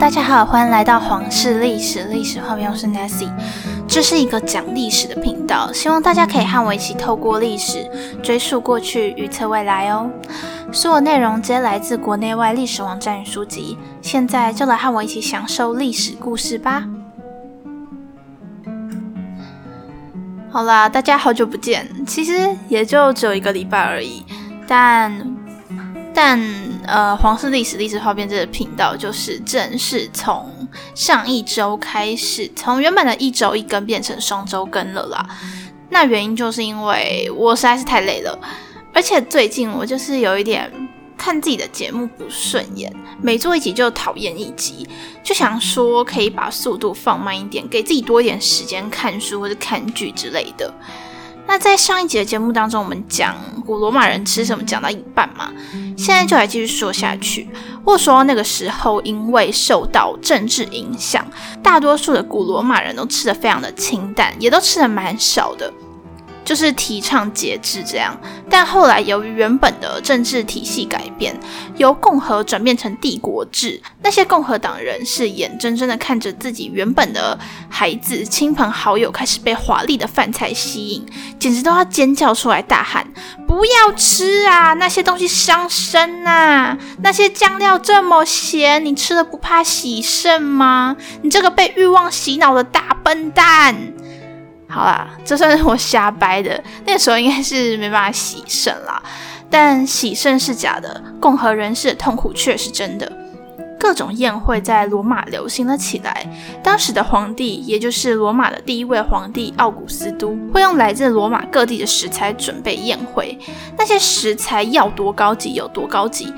大家好，欢迎来到皇室历史历史画面，我是 Nancy。这是一个讲历史的频道，希望大家可以和我一起透过历史追溯过去，预测未来哦。所有内容皆来自国内外历史网站与书籍。现在就来和我一起享受历史故事吧。好啦，大家好久不见，其实也就只有一个礼拜而已，但但。呃，皇室历史历史画片这个频道就是正式从上一周开始，从原本的一周一更变成双周更了啦。那原因就是因为我实在是太累了，而且最近我就是有一点看自己的节目不顺眼，每做一集就讨厌一集，就想说可以把速度放慢一点，给自己多一点时间看书或者看剧之类的。那在上一集的节目当中，我们讲古罗马人吃什么讲到一半嘛，现在就来继续说下去。或说那个时候，因为受到政治影响，大多数的古罗马人都吃的非常的清淡，也都吃的蛮少的。就是提倡节制这样，但后来由于原本的政治体系改变，由共和转变成帝国制，那些共和党人是眼睁睁的看着自己原本的孩子、亲朋好友开始被华丽的饭菜吸引，简直都要尖叫出来大喊：“不要吃啊！那些东西伤身呐！那些酱料这么咸，你吃了不怕洗肾吗？你这个被欲望洗脑的大笨蛋！”好啦，这算是我瞎掰的。那时候应该是没办法洗肾啦，但洗肾是假的，共和人士的痛苦却是真的。各种宴会在罗马流行了起来。当时的皇帝，也就是罗马的第一位皇帝奥古斯都，会用来自罗马各地的食材准备宴会。那些食材要多高级有多高级。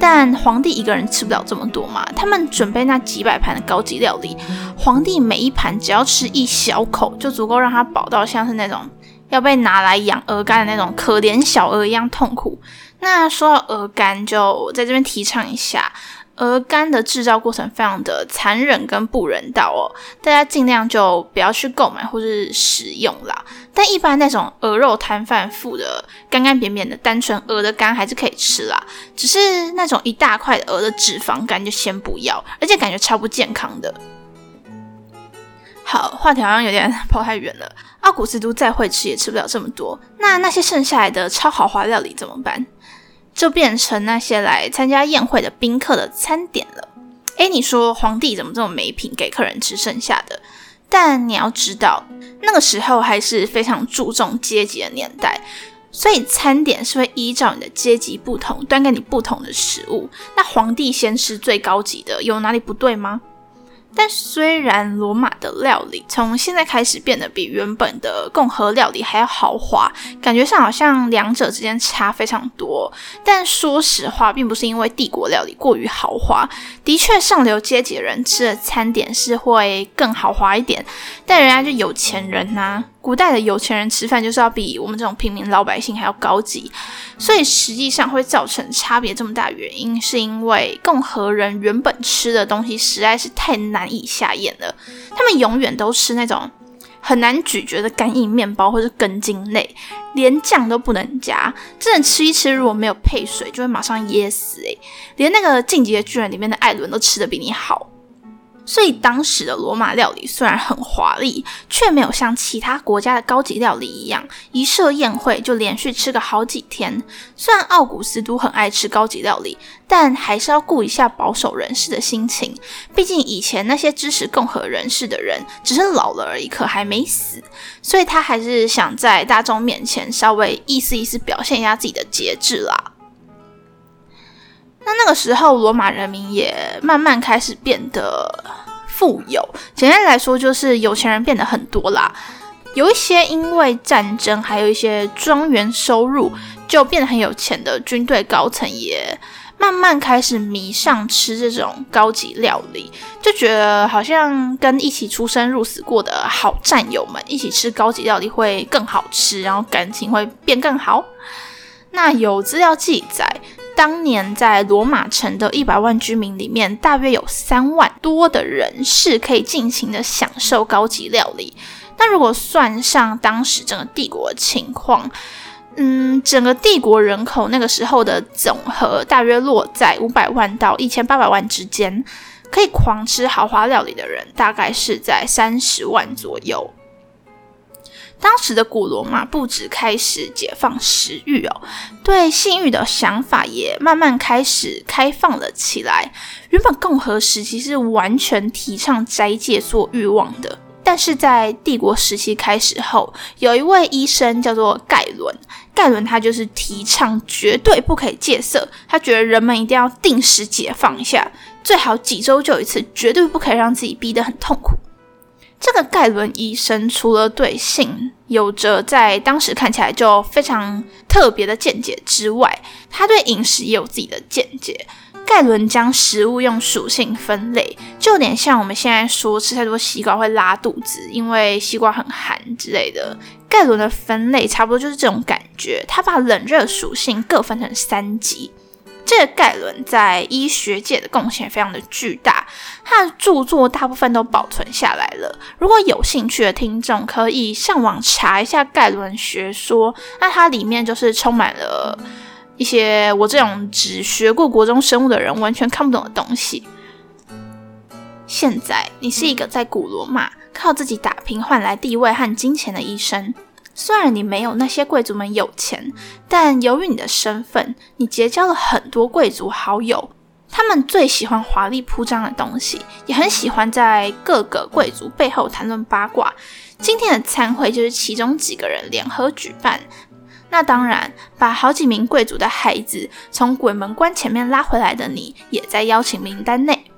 但皇帝一个人吃不了这么多嘛？他们准备那几百盘的高级料理，皇帝每一盘只要吃一小口，就足够让他饱到像是那种要被拿来养鹅肝的那种可怜小鹅一样痛苦。那说到鹅肝，就在这边提倡一下。鹅肝的制造过程非常的残忍跟不人道哦，大家尽量就不要去购买或是食用啦。但一般那种鹅肉摊贩附的干干扁扁的单纯鹅的肝还是可以吃啦，只是那种一大块鹅的脂肪肝就先不要，而且感觉超不健康的。好，话题好像有点 跑太远了。奥古斯都再会吃也吃不了这么多，那那些剩下来的超豪华料理怎么办？就变成那些来参加宴会的宾客的餐点了。诶，你说皇帝怎么这么没品，给客人吃剩下的？但你要知道，那个时候还是非常注重阶级的年代，所以餐点是会依照你的阶级不同，端给你不同的食物。那皇帝先吃最高级的，有哪里不对吗？但虽然罗马的料理从现在开始变得比原本的共和料理还要豪华，感觉上好像两者之间差非常多。但说实话，并不是因为帝国料理过于豪华，的确上流阶级人吃的餐点是会更豪华一点，但人家就有钱人呐。古代的有钱人吃饭就是要比我们这种平民老百姓还要高级，所以实际上会造成差别这么大原因，是因为共和人原本吃的东西实在是太难以下咽了，他们永远都吃那种很难咀嚼的干硬面包或者根茎类，连酱都不能加，真的吃一吃如果没有配水就会马上噎死。诶，连那个进击的巨人里面的艾伦都吃的比你好。所以当时的罗马料理虽然很华丽，却没有像其他国家的高级料理一样，一设宴会就连续吃个好几天。虽然奥古斯都很爱吃高级料理，但还是要顾一下保守人士的心情。毕竟以前那些支持共和人士的人只是老了而已，可还没死，所以他还是想在大众面前稍微意思意思，表现一下自己的节制啦。那那个时候，罗马人民也慢慢开始变得富有。简单来说，就是有钱人变得很多啦。有一些因为战争，还有一些庄园收入，就变得很有钱的军队高层，也慢慢开始迷上吃这种高级料理，就觉得好像跟一起出生入死过的好战友们一起吃高级料理会更好吃，然后感情会变更好。那有资料记载。当年在罗马城的一百万居民里面，大约有三万多的人是可以尽情的享受高级料理。那如果算上当时整个帝国的情况，嗯，整个帝国人口那个时候的总和大约落在五百万到一千八百万之间。可以狂吃豪华料理的人大概是在三十万左右。当时的古罗马不止开始解放食欲哦，对性欲的想法也慢慢开始开放了起来。原本共和时期是完全提倡斋戒做欲望的，但是在帝国时期开始后，有一位医生叫做盖伦，盖伦他就是提倡绝对不可以戒色，他觉得人们一定要定时解放一下，最好几周就一次，绝对不可以让自己逼得很痛苦。这个盖伦医生除了对性有着在当时看起来就非常特别的见解之外，他对饮食也有自己的见解。盖伦将食物用属性分类，就有点像我们现在说吃太多西瓜会拉肚子，因为西瓜很寒之类的。盖伦的分类差不多就是这种感觉，他把冷热属性各分成三级。这个盖伦在医学界的贡献非常的巨大，他的著作大部分都保存下来了。如果有兴趣的听众，可以上网查一下盖伦学说，那它里面就是充满了一些我这种只学过国中生物的人完全看不懂的东西。现在你是一个在古罗马靠自己打拼换来地位和金钱的医生。虽然你没有那些贵族们有钱，但由于你的身份，你结交了很多贵族好友。他们最喜欢华丽铺张的东西，也很喜欢在各个贵族背后谈论八卦。今天的参会就是其中几个人联合举办。那当然，把好几名贵族的孩子从鬼门关前面拉回来的你，也在邀请名单内。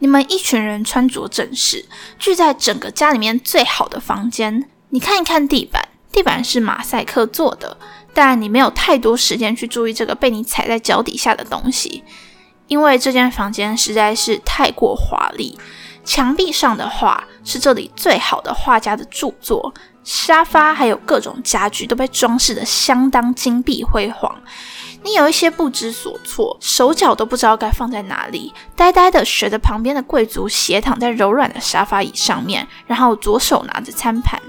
你们一群人穿着正式，聚在整个家里面最好的房间。你看一看地板，地板是马赛克做的，但你没有太多时间去注意这个被你踩在脚底下的东西，因为这间房间实在是太过华丽。墙壁上的画是这里最好的画家的著作，沙发还有各种家具都被装饰的相当金碧辉煌。你有一些不知所措，手脚都不知道该放在哪里，呆呆的学着旁边的贵族斜躺在柔软的沙发椅上面，然后左手拿着餐盘。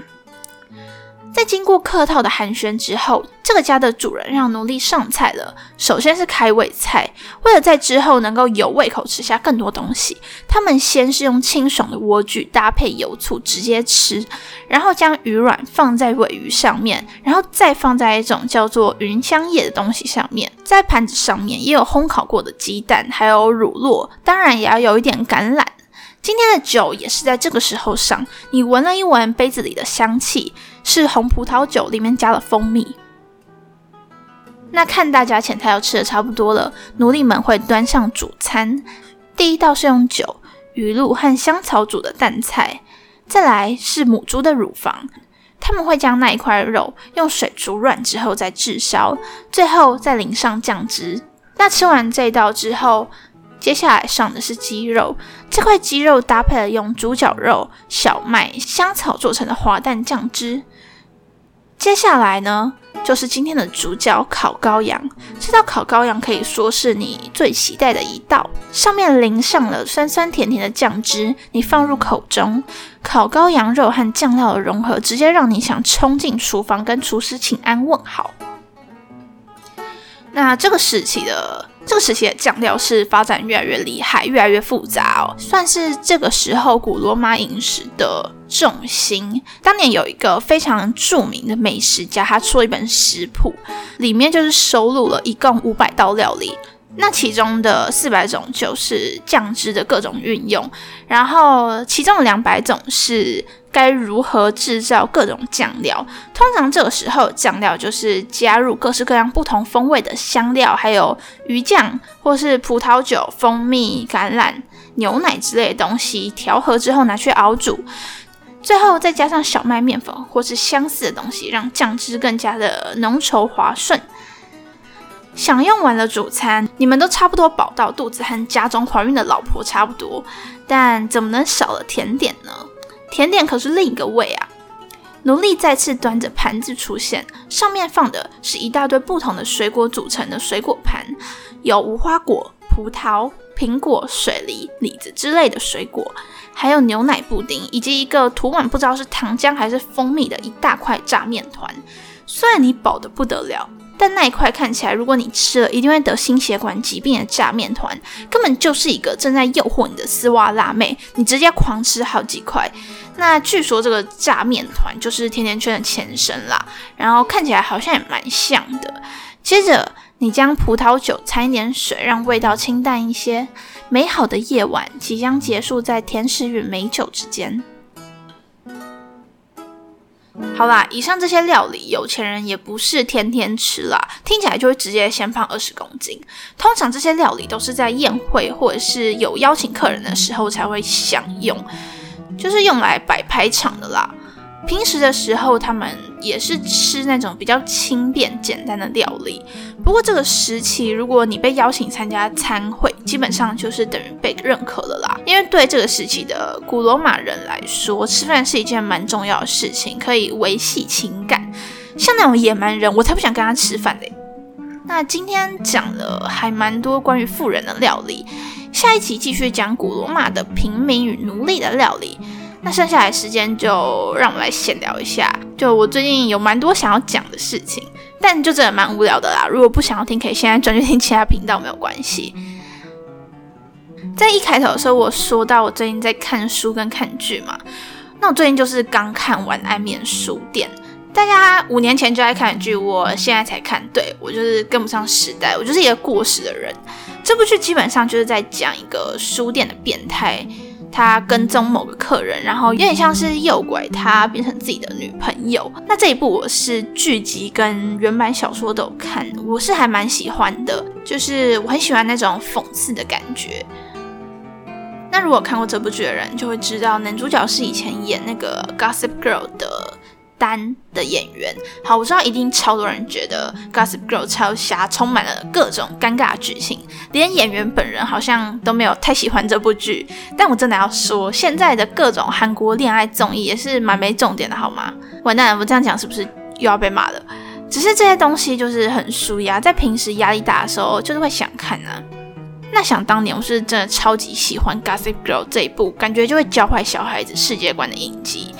在经过客套的寒暄之后，这个家的主人让奴隶上菜了。首先是开胃菜，为了在之后能够有胃口吃下更多东西，他们先是用清爽的莴苣搭配油醋直接吃，然后将鱼卵放在尾鱼上面，然后再放在一种叫做云香叶的东西上面。在盘子上面也有烘烤过的鸡蛋，还有乳酪，当然也要有一点橄榄。今天的酒也是在这个时候上，你闻了一闻杯子里的香气，是红葡萄酒，里面加了蜂蜜。那看大家前菜都吃的差不多了，奴隶们会端上主餐。第一道是用酒、鱼露和香草煮的淡菜，再来是母猪的乳房，他们会将那一块肉用水煮软之后再炙烧，最后再淋上酱汁。那吃完这道之后。接下来上的是鸡肉，这块鸡肉搭配了用猪脚肉、小麦、香草做成的滑蛋酱汁。接下来呢，就是今天的主角烤羔羊。这道烤羔羊可以说是你最期待的一道，上面淋上了酸酸甜甜的酱汁，你放入口中，烤羔羊肉和酱料的融合，直接让你想冲进厨房跟厨师请安问好。那这个时期的这个时期的酱料是发展越来越厉害，越来越复杂哦，算是这个时候古罗马饮食的重心。当年有一个非常著名的美食家，他出了一本食谱，里面就是收录了一共五百道料理。那其中的四百种就是酱汁的各种运用，然后其中的两百种是该如何制造各种酱料。通常这个时候，酱料就是加入各式各样不同风味的香料，还有鱼酱或是葡萄酒、蜂蜜、橄榄、牛奶之类的东西调和之后拿去熬煮，最后再加上小麦面粉或是相似的东西，让酱汁更加的浓稠滑顺。享用完了主餐，你们都差不多饱到肚子，和家中怀孕的老婆差不多。但怎么能少了甜点呢？甜点可是另一个味啊！奴隶再次端着盘子出现，上面放的是一大堆不同的水果组成的水果盘，有无花果、葡萄、苹果、水梨、李子之类的水果，还有牛奶布丁，以及一个涂满不知道是糖浆还是蜂蜜的一大块炸面团。虽然你饱得不得了。但那一块看起来，如果你吃了一定会得心血管疾病的炸面团，根本就是一个正在诱惑你的丝袜辣妹，你直接狂吃好几块。那据说这个炸面团就是甜甜圈的前身啦，然后看起来好像也蛮像的。接着你将葡萄酒掺一点水，让味道清淡一些。美好的夜晚即将结束在甜食与美酒之间。好啦，以上这些料理，有钱人也不是天天吃啦，听起来就会直接先胖二十公斤。通常这些料理都是在宴会或者是有邀请客人的时候才会享用，就是用来摆排场的啦。平时的时候，他们也是吃那种比较轻便简单的料理。不过这个时期，如果你被邀请参加餐会，基本上就是等于被认可了啦。因为对这个时期的古罗马人来说，吃饭是一件蛮重要的事情，可以维系情感。像那种野蛮人，我才不想跟他吃饭嘞。那今天讲了还蛮多关于富人的料理，下一期继续讲古罗马的平民与奴隶的料理。那剩下来时间就让我们来闲聊一下。就我最近有蛮多想要讲的事情，但就真的蛮无聊的啦。如果不想要听，可以现在转去听其他频道，没有关系。在一开头的时候，我说到我最近在看书跟看剧嘛。那我最近就是刚看完《安眠书店》，大家五年前就在看的剧，我现在才看，对我就是跟不上时代，我就是一个过时的人。这部剧基本上就是在讲一个书店的变态。他跟踪某个客人，然后有点像是诱拐他变成自己的女朋友。那这一部我是剧集跟原版小说都有看，我是还蛮喜欢的，就是我很喜欢那种讽刺的感觉。那如果看过这部剧的人就会知道，男主角是以前演那个《Gossip Girl》的。单的演员，好，我知道一定超多人觉得《Gossip Girl》超瞎，充满了各种尴尬剧情，连演员本人好像都没有太喜欢这部剧。但我真的要说，现在的各种韩国恋爱综艺也是蛮没重点的，好吗？完蛋，我这样讲是不是又要被骂了？只是这些东西就是很舒压，在平时压力大的时候就是会想看啊。那想当年我是真的超级喜欢《Gossip Girl》这一部，感觉就会教坏小孩子世界观的影集。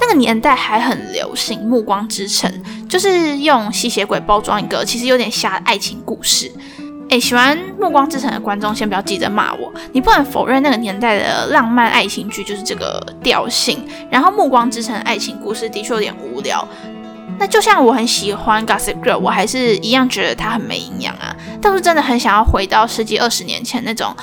那个年代还很流行《暮光之城》，就是用吸血鬼包装一个其实有点瞎的爱情故事。诶，喜欢《暮光之城》的观众先不要急着骂我，你不能否认那个年代的浪漫爱情剧就是这个调性。然后《暮光之城》爱情故事的确有点无聊。那就像我很喜欢《Gossip Girl》，我还是一样觉得它很没营养啊。但是真的很想要回到十几二十年前那种。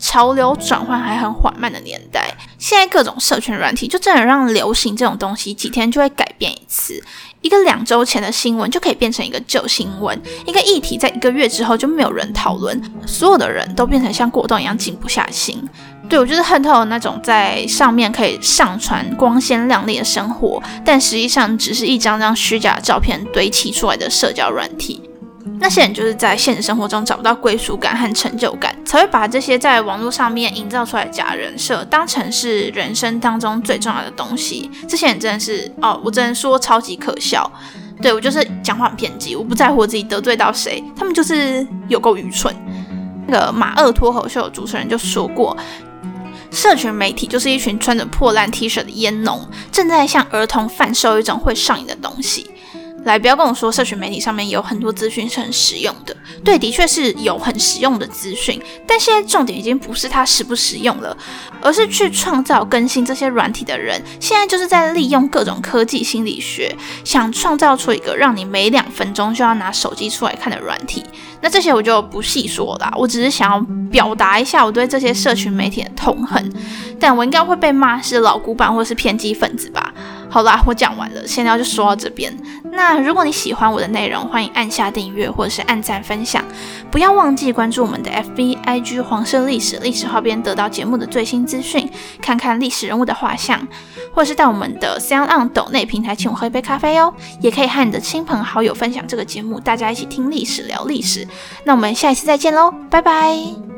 潮流转换还很缓慢的年代，现在各种社群软体就真的让流行这种东西几天就会改变一次。一个两周前的新闻就可以变成一个旧新闻，一个议题在一个月之后就没有人讨论，所有的人都变成像果冻一样静不下心。对我就是恨透了那种在上面可以上传光鲜亮丽的生活，但实际上只是一张张虚假照片堆砌出来的社交软体。那些人就是在现实生活中找不到归属感和成就感，才会把这些在网络上面营造出来假人设当成是人生当中最重要的东西。这些人真的是哦，我只能说超级可笑。对我就是讲话很偏激，我不在乎我自己得罪到谁，他们就是有够愚蠢。那个马二脱口秀主持人就说过，社群媒体就是一群穿着破烂 T 恤的烟农，正在向儿童贩售一种会上瘾的东西。来，不要跟我说社群媒体上面有很多资讯是很实用的。对，的确是有很实用的资讯，但现在重点已经不是它实不实用了，而是去创造更新这些软体的人，现在就是在利用各种科技心理学，想创造出一个让你每两分钟就要拿手机出来看的软体。那这些我就不细说了，我只是想要表达一下我对这些社群媒体的痛恨。但我应该会被骂是老古板或是偏激分子吧。好啦，我讲完了，现在就说到这边。那如果你喜欢我的内容，欢迎按下订阅或者是按赞分享，不要忘记关注我们的 FB IG 黄色历史历史号边，得到节目的最新资讯，看看历史人物的画像，或者是到我们的 Sound On 斗内平台请我喝一杯咖啡哦。也可以和你的亲朋好友分享这个节目，大家一起听历史聊历史。那我们下一次再见喽，拜拜。